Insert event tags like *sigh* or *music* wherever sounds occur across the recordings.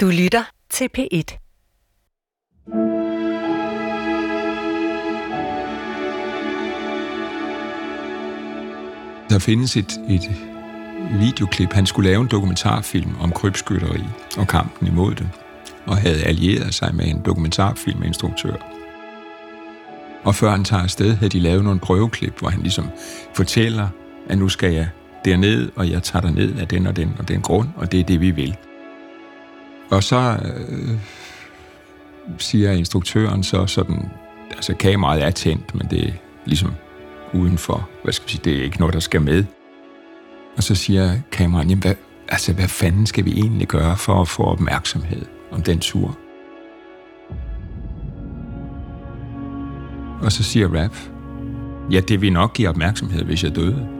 Du lytter til P1. Der findes et, et videoklip. Han skulle lave en dokumentarfilm om krybskytteri og kampen imod det, og havde allieret sig med en dokumentarfilminstruktør. Og før han tager afsted, havde de lavet nogle prøveklip, hvor han ligesom fortæller, at nu skal jeg derned, og jeg tager ned af den og den og den grund, og det er det, vi vil. Og så øh, siger instruktøren så sådan, altså kameraet er tændt, men det er ligesom udenfor, hvad skal vi sige, det er ikke noget, der skal med. Og så siger kameraen, jamen hvad, altså hvad fanden skal vi egentlig gøre for at få opmærksomhed om den tur? Og så siger Rap, ja, det vil nok give opmærksomhed, hvis jeg døde.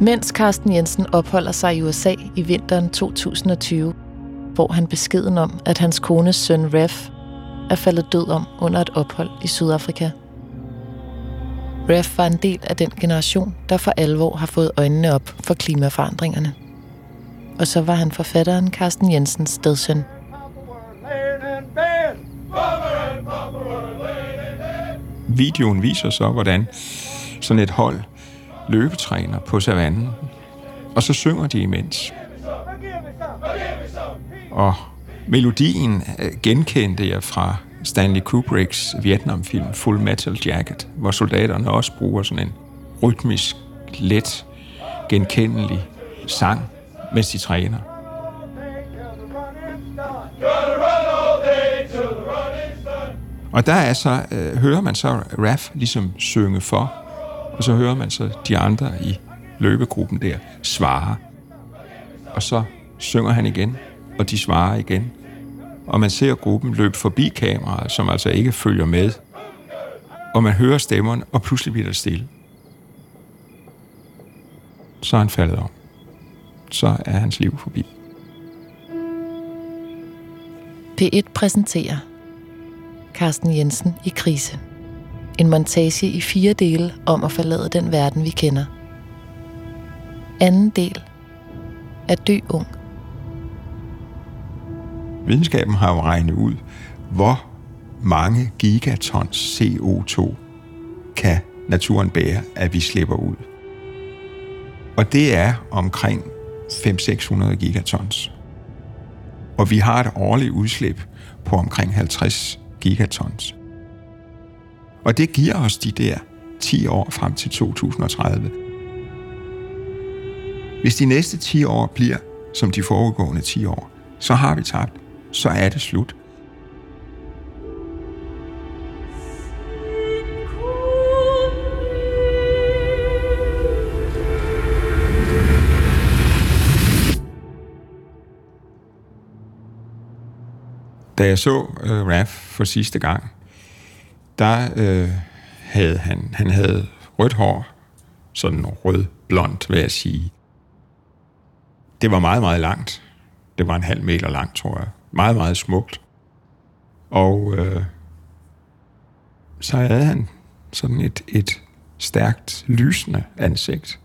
Mens Carsten Jensen opholder sig i USA i vinteren 2020, får han beskeden om, at hans kones søn Ref er faldet død om under et ophold i Sydafrika. Ref var en del af den generation, der for alvor har fået øjnene op for klimaforandringerne. Og så var han forfatteren Carsten Jensens stedsøn. Videoen viser så, hvordan sådan et hold løbetræner på savannen, og så synger de imens. Og melodien øh, genkendte jeg fra Stanley Kubricks Vietnamfilm Full Metal Jacket, hvor soldaterne også bruger sådan en rytmisk, let, genkendelig sang, mens de træner. Og der er så, øh, hører man så Raff ligesom synge for, og så hører man så de andre i løbegruppen der svare. Og så synger han igen, og de svarer igen. Og man ser gruppen løbe forbi kameraet, som altså ikke følger med. Og man hører stemmerne, og pludselig bliver der stille. Så er han faldet om. Så er hans liv forbi. P1 præsenterer Carsten Jensen i krise. En montage i fire dele om at forlade den verden, vi kender. Anden del at dø ung. Videnskaben har jo regnet ud, hvor mange gigatons CO2 kan naturen bære, at vi slipper ud. Og det er omkring 500-600 gigatons. Og vi har et årligt udslip på omkring 50 gigatons. Og det giver os de der 10 år frem til 2030. Hvis de næste 10 år bliver som de foregående 10 år, så har vi tabt. Så er det slut. Da jeg så øh, uh, Raf for sidste gang, der øh, havde han, han havde rødt hår, sådan rød-blond, vil jeg sige. Det var meget, meget langt. Det var en halv meter langt, tror jeg. Meget, meget smukt. Og øh, så havde han sådan et, et stærkt, lysende ansigt.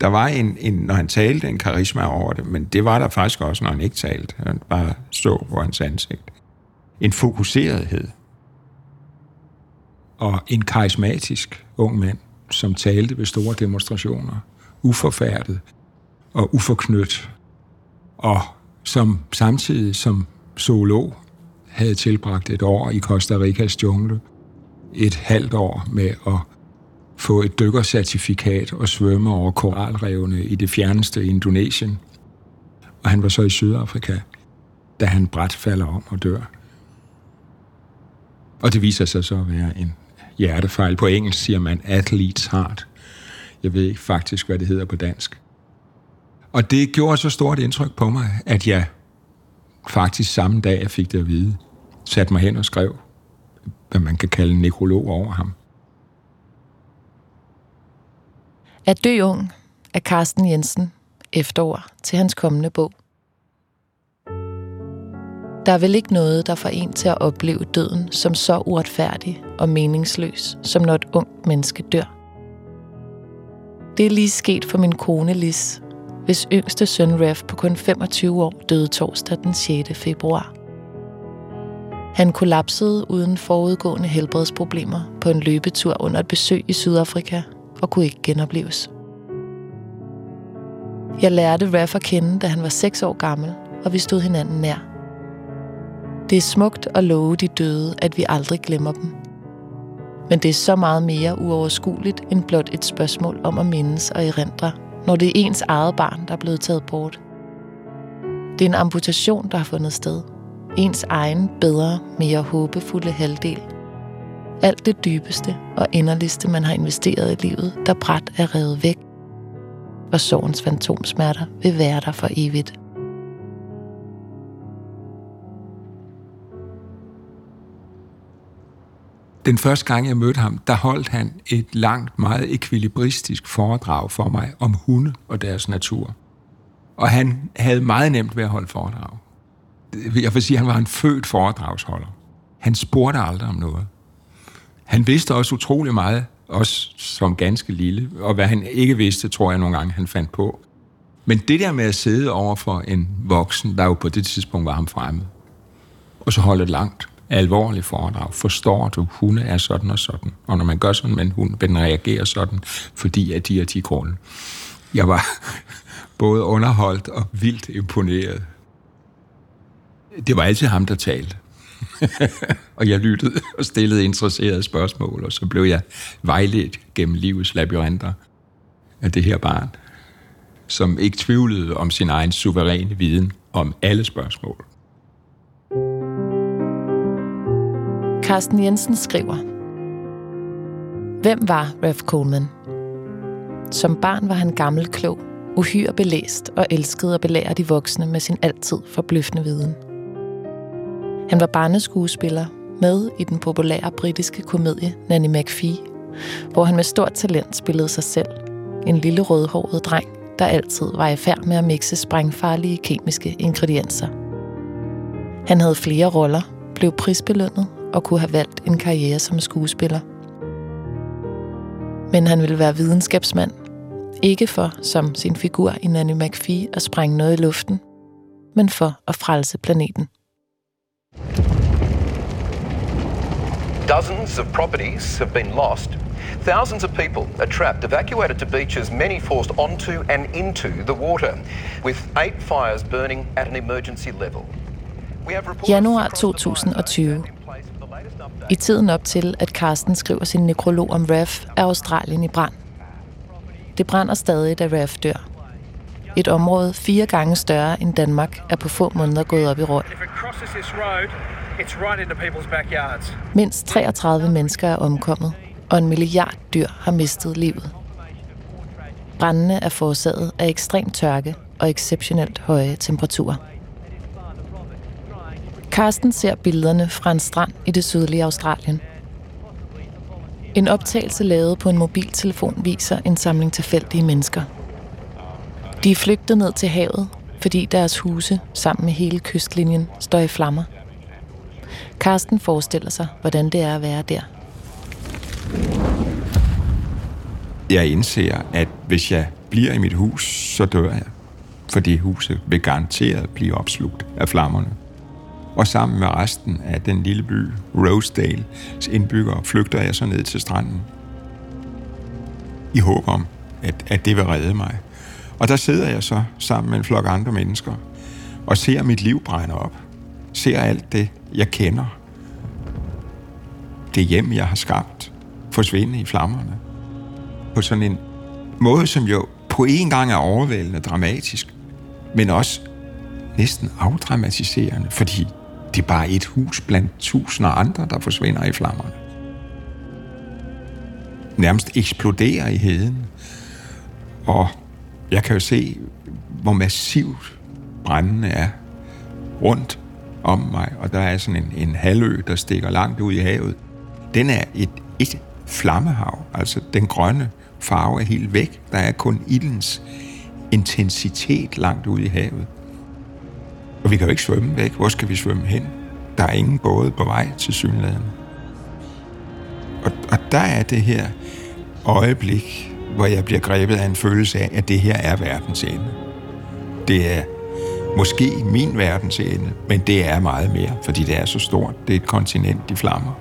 Der var en, en, når han talte, en karisma over det, men det var der faktisk også, når han ikke talte. Han bare så på hans ansigt. En fokuserethed og en karismatisk ung mand, som talte ved store demonstrationer, uforfærdet og uforknyttet, og som samtidig som zoolog havde tilbragt et år i Costa Ricas jungle, et halvt år med at få et dykkercertifikat og svømme over koralrevene i det fjerneste Indonesien. Og han var så i Sydafrika, da han bræt falder om og dør. Og det viser sig så at være en hjertefejl. På engelsk siger man athlete's heart. Jeg ved ikke faktisk, hvad det hedder på dansk. Og det gjorde så stort indtryk på mig, at jeg faktisk samme dag, jeg fik det at vide, satte mig hen og skrev, hvad man kan kalde en nekrolog over ham. At dø ung af Carsten Jensen efterår til hans kommende bog. Der er vel ikke noget, der får en til at opleve døden som så uretfærdig og meningsløs, som når et ungt menneske dør. Det er lige sket for min kone Lis, hvis yngste søn Ref på kun 25 år døde torsdag den 6. februar. Han kollapsede uden forudgående helbredsproblemer på en løbetur under et besøg i Sydafrika og kunne ikke genopleves. Jeg lærte Raff at kende, da han var 6 år gammel, og vi stod hinanden nær. Det er smukt at love de døde, at vi aldrig glemmer dem. Men det er så meget mere uoverskueligt end blot et spørgsmål om at mindes og erindre, når det er ens eget barn, der er blevet taget bort. Det er en amputation, der har fundet sted. Ens egen, bedre, mere håbefulde halvdel. Alt det dybeste og inderligste, man har investeret i livet, der bræt er revet væk. Og sorgens fantomsmerter vil være der for evigt. Den første gang, jeg mødte ham, der holdt han et langt, meget ekvilibristisk foredrag for mig om hunde og deres natur. Og han havde meget nemt ved at holde foredrag. Jeg vil sige, at han var en født foredragsholder. Han spurgte aldrig om noget. Han vidste også utrolig meget, også som ganske lille, og hvad han ikke vidste, tror jeg nogle gange, han fandt på. Men det der med at sidde over for en voksen, der jo på det tidspunkt var ham fremmed, og så holde et langt, alvorligt foredrag. Forstår du, hunde er sådan og sådan. Og når man gør sådan med en hund, den reagerer sådan, fordi at de er de grunde. Jeg var *laughs* både underholdt og vildt imponeret. Det var altid ham, der talte. *laughs* og jeg lyttede *laughs* og stillede interesserede spørgsmål, og så blev jeg vejledt gennem livets labyrinter af det her barn, som ikke tvivlede om sin egen suveræne viden om alle spørgsmål. Carsten Jensen skriver, Hvem var Rev Coleman? Som barn var han gammel klog, uhyre belæst og elskede at belære de voksne med sin altid forbløffende viden. Han var barneskuespiller med i den populære britiske komedie Nanny McPhee, hvor han med stort talent spillede sig selv, en lille rødhåret dreng, der altid var i færd med at mixe sprængfarlige kemiske ingredienser. Han havde flere roller, blev prisbelønnet og kunne have valgt en karriere som skuespiller. Men han ville være videnskabsmand. Ikke for, som sin figur i Nanny McPhee, at sprænge noget i luften, men for at frelse planeten. Dozens of properties have been lost. Thousands of people are trapped, evacuated to beaches, many forced onto and into the water, with eight fires burning at an emergency level. Januar 2020. I tiden op til, at Carsten skriver sin nekrolog om RAF, er Australien i brand. Det brænder stadig, da RAF dør. Et område fire gange større end Danmark er på få måneder gået op i røg. Mindst 33 mennesker er omkommet, og en milliard dyr har mistet livet. Brændene er forårsaget af ekstrem tørke og exceptionelt høje temperaturer. Karsten ser billederne fra en strand i det sydlige Australien. En optagelse lavet på en mobiltelefon viser en samling tilfældige mennesker. De er flygtet ned til havet, fordi deres huse sammen med hele kystlinjen står i flammer. Karsten forestiller sig, hvordan det er at være der. Jeg indser, at hvis jeg bliver i mit hus, så dør jeg. Fordi huset vil garanteret blive opslugt af flammerne og sammen med resten af den lille by, Rosedales indbyggere, flygter jeg så ned til stranden. I håb om, at, at det vil redde mig. Og der sidder jeg så sammen med en flok andre mennesker og ser mit liv brænde op. Ser alt det, jeg kender. Det hjem, jeg har skabt, forsvinde i flammerne. På sådan en måde, som jo på en gang er overvældende dramatisk, men også næsten afdramatiserende, fordi det er bare et hus blandt tusinder andre, der forsvinder i flammerne. Nærmest eksploderer i heden. Og jeg kan jo se, hvor massivt brændende er rundt om mig, og der er sådan en, en halvø, der stikker langt ud i havet. Den er et, et flammehav, altså den grønne farve er helt væk. Der er kun ildens intensitet langt ud i havet. Og vi kan jo ikke svømme væk. Hvor skal vi svømme hen? Der er ingen både på vej til synladen. Og, og der er det her øjeblik, hvor jeg bliver grebet af en følelse af, at det her er verdens ende. Det er måske min verdensende, men det er meget mere, fordi det er så stort. Det er et kontinent i flammer.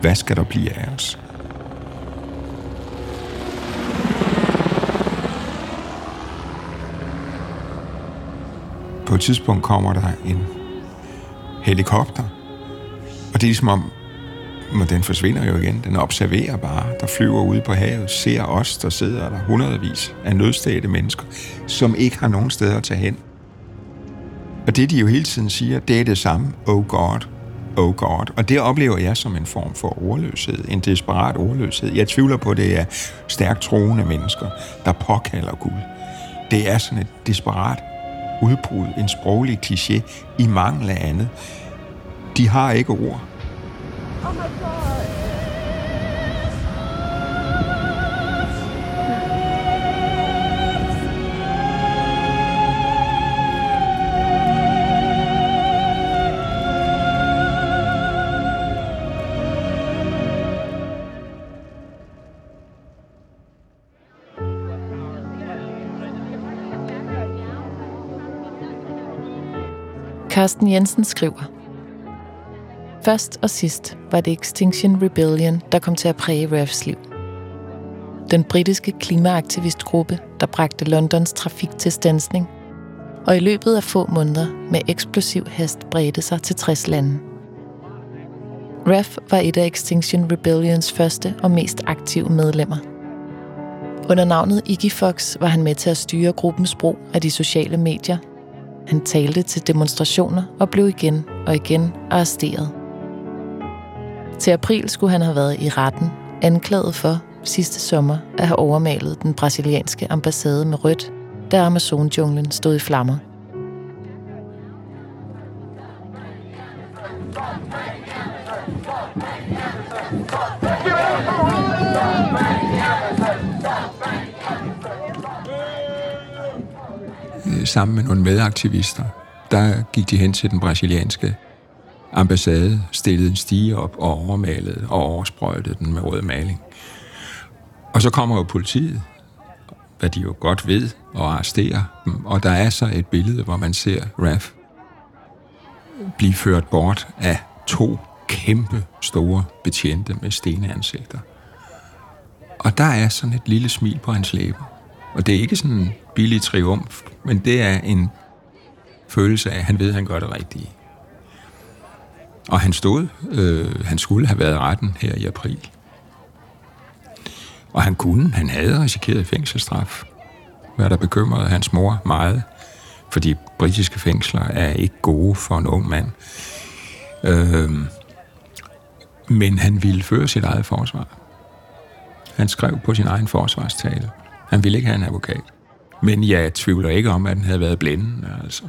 Hvad skal der blive af os? På et tidspunkt kommer der en helikopter, og det er ligesom om, men den forsvinder jo igen. Den observerer bare, der flyver ude på havet, ser os, der sidder der hundredvis af nødstede mennesker, som ikke har nogen steder at tage hen. Og det, de jo hele tiden siger, det er det samme. Oh God, oh God. Og det oplever jeg som en form for ordløshed, en desperat ordløshed. Jeg tvivler på, at det er stærkt troende mennesker, der påkalder Gud. Det er sådan et desperat udbrud, en sproglig kliché i mangel af andet. De har ikke ord. Oh my God. Carsten Jensen skriver, Først og sidst var det Extinction Rebellion, der kom til at præge Rafs liv. Den britiske klimaaktivistgruppe, der bragte Londons trafik til stansning, og i løbet af få måneder med eksplosiv hast bredte sig til 60 lande. RAF var et af Extinction Rebellions første og mest aktive medlemmer. Under navnet Iggy Fox var han med til at styre gruppens brug af de sociale medier han talte til demonstrationer og blev igen og igen arresteret. Til april skulle han have været i retten, anklaget for sidste sommer at have overmalet den brasilianske ambassade med rødt, da Amazonjunglen stod i flammer. Sammen med nogle medaktivister, der gik de hen til den brasilianske ambassade, stillede en stige op og overmalede og oversprøjtede den med rød maling. Og så kommer jo politiet, hvad de jo godt ved, og arresterer dem. Og der er så et billede, hvor man ser Raf blive ført bort af to kæmpe store betjente med stenansigter. Og der er sådan et lille smil på hans læber. Og det er ikke sådan billig triumf, men det er en følelse af, at han ved, at han gør det rigtige. Og han stod, øh, han skulle have været retten her i april. Og han kunne, han havde risikeret fængselsstraf, hvad der bekymrede hans mor meget, fordi britiske fængsler er ikke gode for en ung mand. Øh, men han ville føre sit eget forsvar. Han skrev på sin egen forsvarstale. Han ville ikke have en advokat. Men jeg tvivler ikke om, at den havde været blændende, altså.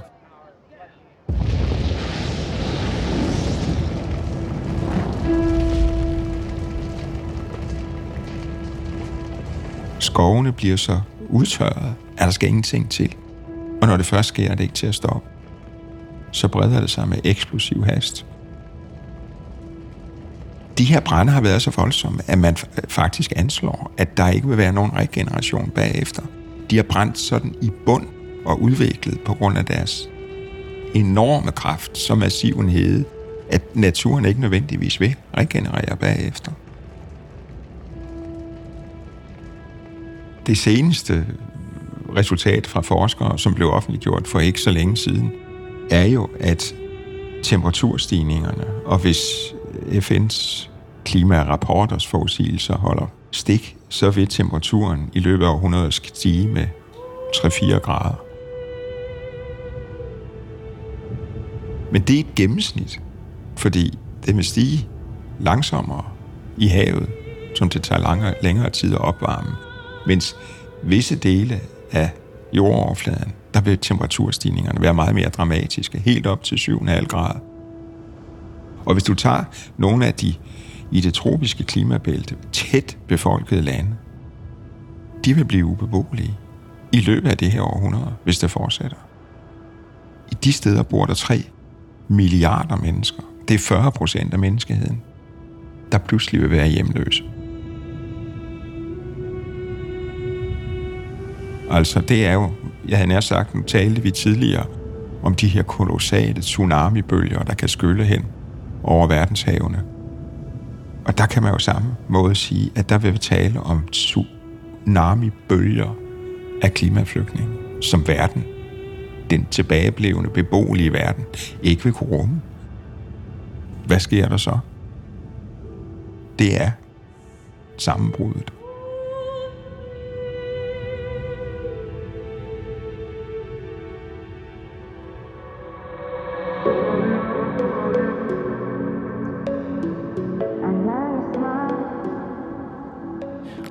Skovene bliver så udtørret, at der skal ingenting til. Og når det først sker, er det ikke til at stoppe. Så breder det sig med eksplosiv hast. De her brænde har været så voldsomme, at man faktisk anslår, at der ikke vil være nogen regeneration bagefter de har brændt sådan i bund og udviklet på grund af deres enorme kraft, så massiv en hede, at naturen ikke nødvendigvis vil regenerere bagefter. Det seneste resultat fra forskere, som blev offentliggjort for ikke så længe siden, er jo, at temperaturstigningerne, og hvis FN's klimarapporters forudsigelser holder stik, så vil temperaturen i løbet af århundredet stige med 3-4 grader. Men det er et gennemsnit, fordi det vil stige langsommere i havet, som det tager langere, længere tid at opvarme. Mens visse dele af jordoverfladen, der vil temperaturstigningerne være meget mere dramatiske, helt op til 7,5 grader. Og hvis du tager nogle af de i det tropiske klimabælte, tæt befolkede lande, de vil blive ubeboelige i løbet af det her århundrede, hvis det fortsætter. I de steder bor der 3 milliarder mennesker. Det er 40 procent af menneskeheden, der pludselig vil være hjemløse. Altså, det er jo jeg havde nær sagt, nu talte vi tidligere om de her kolossale tsunamibølger, der kan skylle hen over verdenshavene. Og der kan man jo samme måde sige, at der vil vi tale om tsunami-bølger af klimaflygtninge, som verden, den tilbageblevende, beboelige verden, ikke vil kunne rumme. Hvad sker der så? Det er sammenbruddet.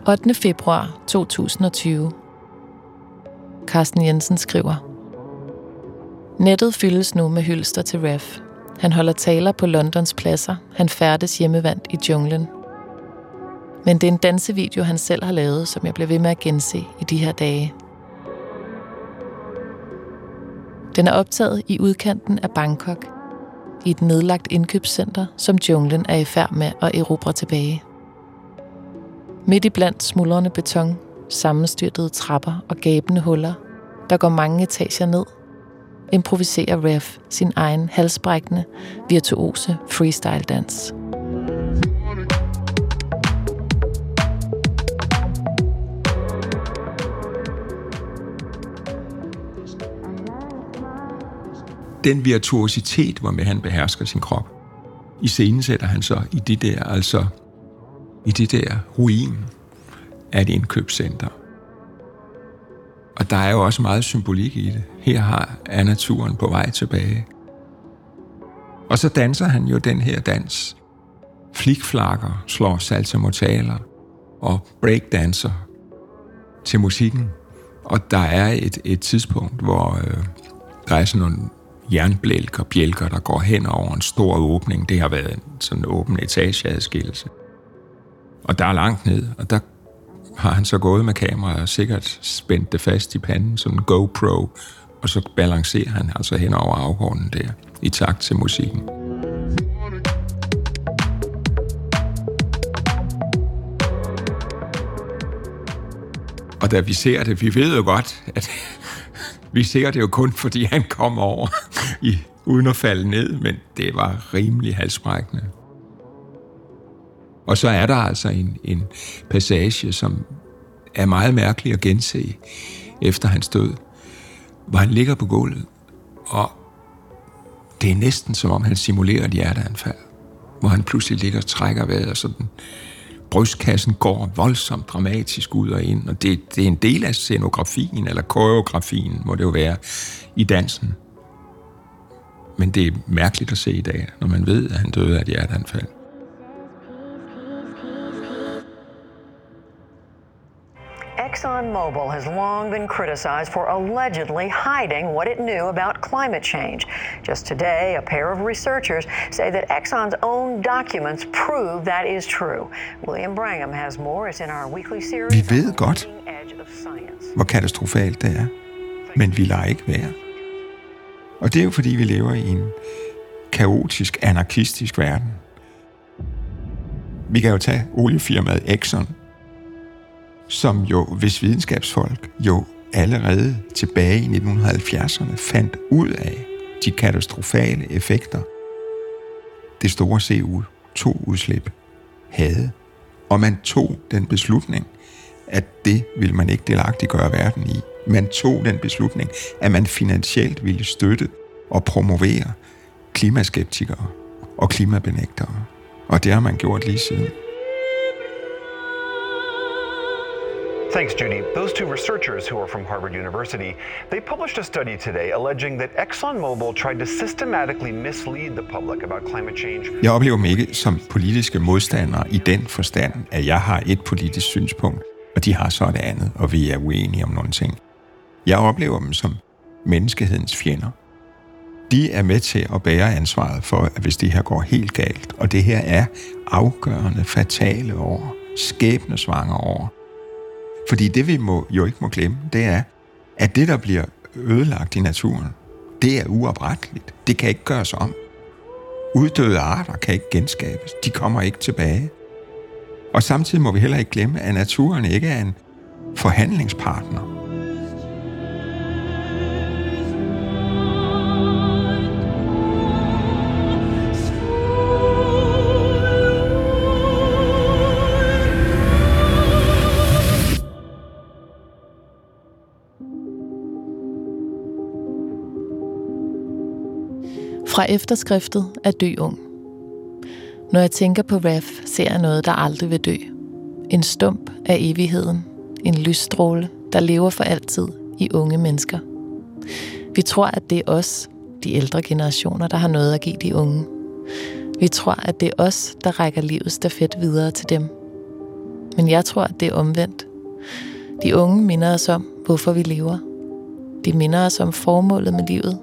8. februar 2020. Carsten Jensen skriver. Nettet fyldes nu med hylster til Ref. Han holder taler på Londons pladser. Han færdes hjemmevandt i junglen. Men det er en dansevideo, han selv har lavet, som jeg bliver ved med at gense i de her dage. Den er optaget i udkanten af Bangkok, i et nedlagt indkøbscenter, som junglen er i færd med at erobre tilbage. Midt i blandt smuldrende beton, sammenstyrtede trapper og gabende huller, der går mange etager ned, improviserer Ref sin egen halsbrækkende, virtuose freestyle-dans. Den virtuositet, hvormed han behersker sin krop, i scenen sætter han så i det der, altså i det der ruin af et indkøbscenter. Og der er jo også meget symbolik i det. Her har er naturen på vej tilbage. Og så danser han jo den her dans. Flikflakker slår salsa mortaler og breakdanser til musikken. Og der er et, et tidspunkt, hvor øh, der er sådan nogle jernblælker, bjælker, der går hen over en stor åbning. Det har været en sådan åben etageadskillelse. Og der er langt ned, og der har han så gået med kameraet og sikkert spændt det fast i panden, som en GoPro, og så balancerer han altså hen over afgrunden der, i takt til musikken. Og da vi ser det, vi ved jo godt, at *laughs* vi ser det jo kun, fordi han kom over, i, uden at falde ned, men det var rimelig halsbrækkende. Og så er der altså en, en passage, som er meget mærkelig at gense efter hans død, hvor han ligger på gulvet, og det er næsten som om han simulerer et hjerteanfald, hvor han pludselig ligger og trækker vejret, og sådan brystkassen går voldsomt dramatisk ud og ind, og det, det er en del af scenografien, eller koreografien, må det jo være, i dansen. Men det er mærkeligt at se i dag, når man ved, at han døde af et hjerteanfald. ExxonMobil has long been criticized for allegedly hiding what it knew about climate change. Just today, a pair of researchers say that Exxon's own documents prove that is true. William Brangham has more. It's in our weekly series. Vi ved godt, hvor katastrofalt det er, men vi lader ikke være. Og det er jo fordi, vi lever i en kaotisk, anarkistisk verden. Vi kan jo tage oliefirmaet Exxon, som jo, hvis videnskabsfolk jo allerede tilbage i 1970'erne fandt ud af de katastrofale effekter, det store CO2-udslip havde. Og man tog den beslutning, at det ville man ikke delagtigt gøre verden i. Man tog den beslutning, at man finansielt ville støtte og promovere klimaskeptikere og klimabenægtere. Og det har man gjort lige siden. Thanks, Judy. Those two researchers who are from Harvard University, they published a study today alleging that ExxonMobil tried to systematically mislead the public about climate change. Jeg oplever mig ikke som politiske modstandere i den forstand, at jeg har et politisk synspunkt, og de har så et andet, og vi er uenige om nogle ting. Jeg oplever dem som menneskehedens fjender. De er med til at bære ansvaret for, at hvis det her går helt galt, og det her er afgørende, fatale år, skæbnesvanger år, fordi det vi må, jo ikke må glemme, det er, at det, der bliver ødelagt i naturen, det er uopretteligt. Det kan ikke gøres om. Uddøde arter kan ikke genskabes. De kommer ikke tilbage. Og samtidig må vi heller ikke glemme, at naturen ikke er en forhandlingspartner. Fra efterskriftet er dø ung. Når jeg tænker på Raf, ser jeg noget, der aldrig vil dø. En stump af evigheden. En lysstråle, der lever for altid i unge mennesker. Vi tror, at det er os, de ældre generationer, der har noget at give de unge. Vi tror, at det er os, der rækker livets stafet videre til dem. Men jeg tror, at det er omvendt. De unge minder os om, hvorfor vi lever. De minder os om formålet med livet.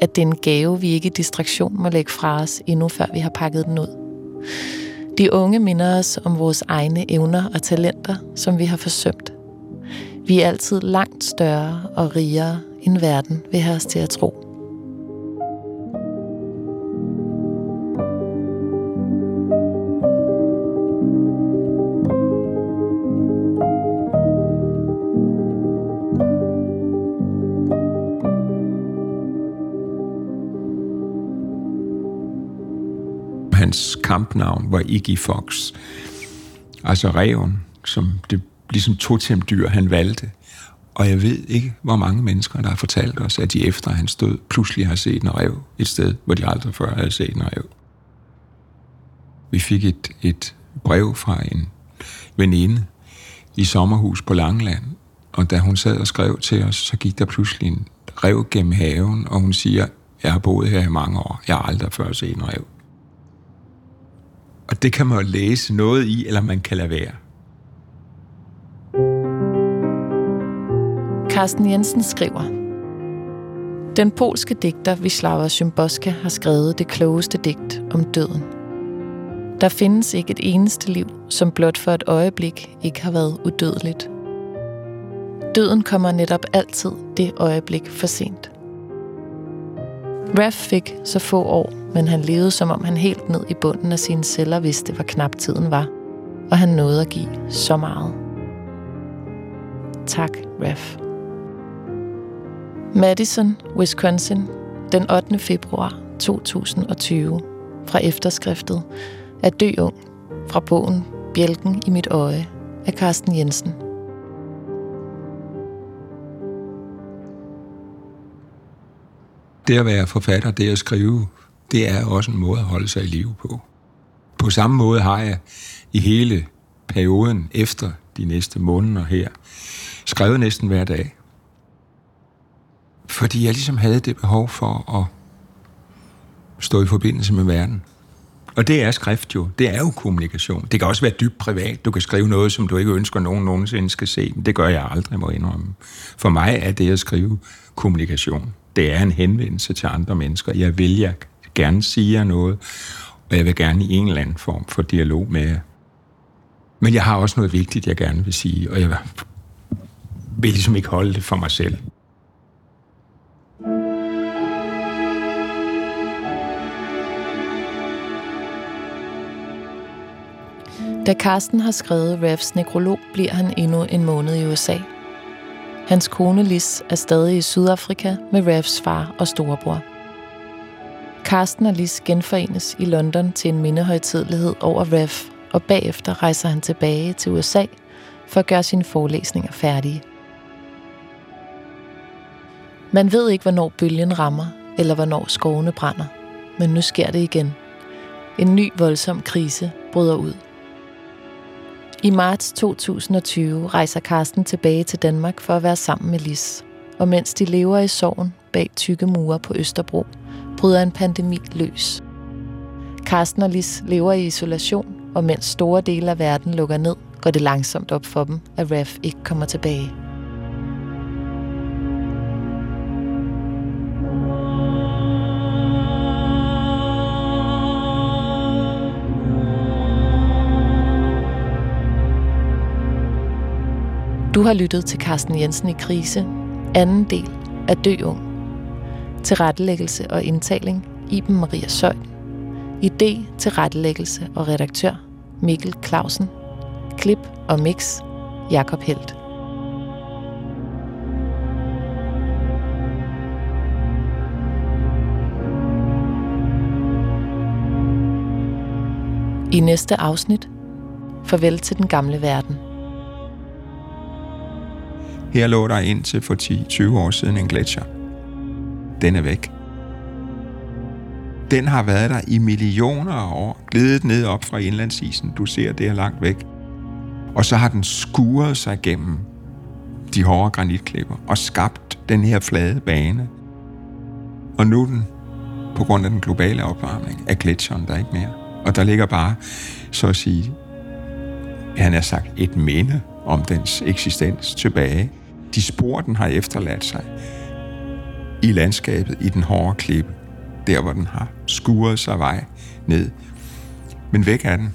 At det er en gave, vi ikke i distraktion må lægge fra os, endnu før vi har pakket den ud. De unge minder os om vores egne evner og talenter, som vi har forsømt. Vi er altid langt større og rigere, end verden vil have os til at tro. Hans kampnavn var Iggy Fox. Altså reven, som det ligesom totemdyr, han valgte. Og jeg ved ikke, hvor mange mennesker, der har fortalt os, at de efter han stod, pludselig har set en rev et sted, hvor de aldrig før havde set en rev. Vi fik et, et brev fra en veninde i sommerhus på Langland, og da hun sad og skrev til os, så gik der pludselig en rev gennem haven, og hun siger, jeg har boet her i mange år, jeg har aldrig før set en rev. Og det kan man jo læse noget i, eller man kan lade være. Carsten Jensen skriver, Den polske digter Wisława Szymborska har skrevet det klogeste digt om døden. Der findes ikke et eneste liv, som blot for et øjeblik ikke har været udødeligt. Døden kommer netop altid det øjeblik for sent. Raff fik så få år, men han levede som om han helt ned i bunden af sine celler vidste, hvor knap tiden var, og han nåede at give så meget. Tak, Raff. Madison, Wisconsin, den 8. februar 2020, fra efterskriftet er Dø Ung, fra bogen Bjælken i mit øje af Carsten Jensen. Det at være forfatter, det at skrive, det er også en måde at holde sig i live på. På samme måde har jeg i hele perioden efter de næste måneder her, skrevet næsten hver dag. Fordi jeg ligesom havde det behov for at stå i forbindelse med verden. Og det er skrift jo. Det er jo kommunikation. Det kan også være dybt privat. Du kan skrive noget, som du ikke ønsker, nogen nogensinde skal se. Men det gør jeg aldrig, må indrømme. For mig er det at skrive kommunikation. Det er en henvendelse til andre mennesker. Jeg vil jeg gerne sige jer noget, og jeg vil gerne i en eller anden form for dialog med jer. Men jeg har også noget vigtigt, jeg gerne vil sige, og jeg vil ligesom ikke holde det for mig selv. Da Carsten har skrevet Revs nekrolog, bliver han endnu en måned i USA. Hans kone Lis er stadig i Sydafrika med Revs far og storebror. Carsten og Lis genforenes i London til en mindehøjtidlighed over Rev, og bagefter rejser han tilbage til USA for at gøre sine forelæsninger færdige. Man ved ikke, hvornår bølgen rammer, eller hvornår skovene brænder, men nu sker det igen. En ny voldsom krise bryder ud. I marts 2020 rejser Karsten tilbage til Danmark for at være sammen med Lis. Og mens de lever i sorgen bag tykke mure på Østerbro, bryder en pandemi løs. Karsten og Lis lever i isolation, og mens store dele af verden lukker ned, går det langsomt op for dem, at Raf ikke kommer tilbage. Du har lyttet til Carsten Jensen i krise, anden del af Dø Ung. Tilrettelæggelse og indtaling Iben Maria Søjden. Idé til rettelæggelse og redaktør Mikkel Clausen. Klip og mix Jakob Helt. I næste afsnit Farvel til den gamle verden. Her lå der indtil for 10-20 år siden en gletscher. Den er væk. Den har været der i millioner af år, glidet ned op fra indlandsisen. Du ser det er langt væk. Og så har den skuret sig gennem de hårde granitklipper og skabt den her flade bane. Og nu den, på grund af den globale opvarmning, er gletsjeren der ikke mere. Og der ligger bare, så at sige, han har sagt, et minde om dens eksistens tilbage. De spor, den har efterladt sig i landskabet, i den hårde klippe, der hvor den har skuret sig vej ned. Men væk er den.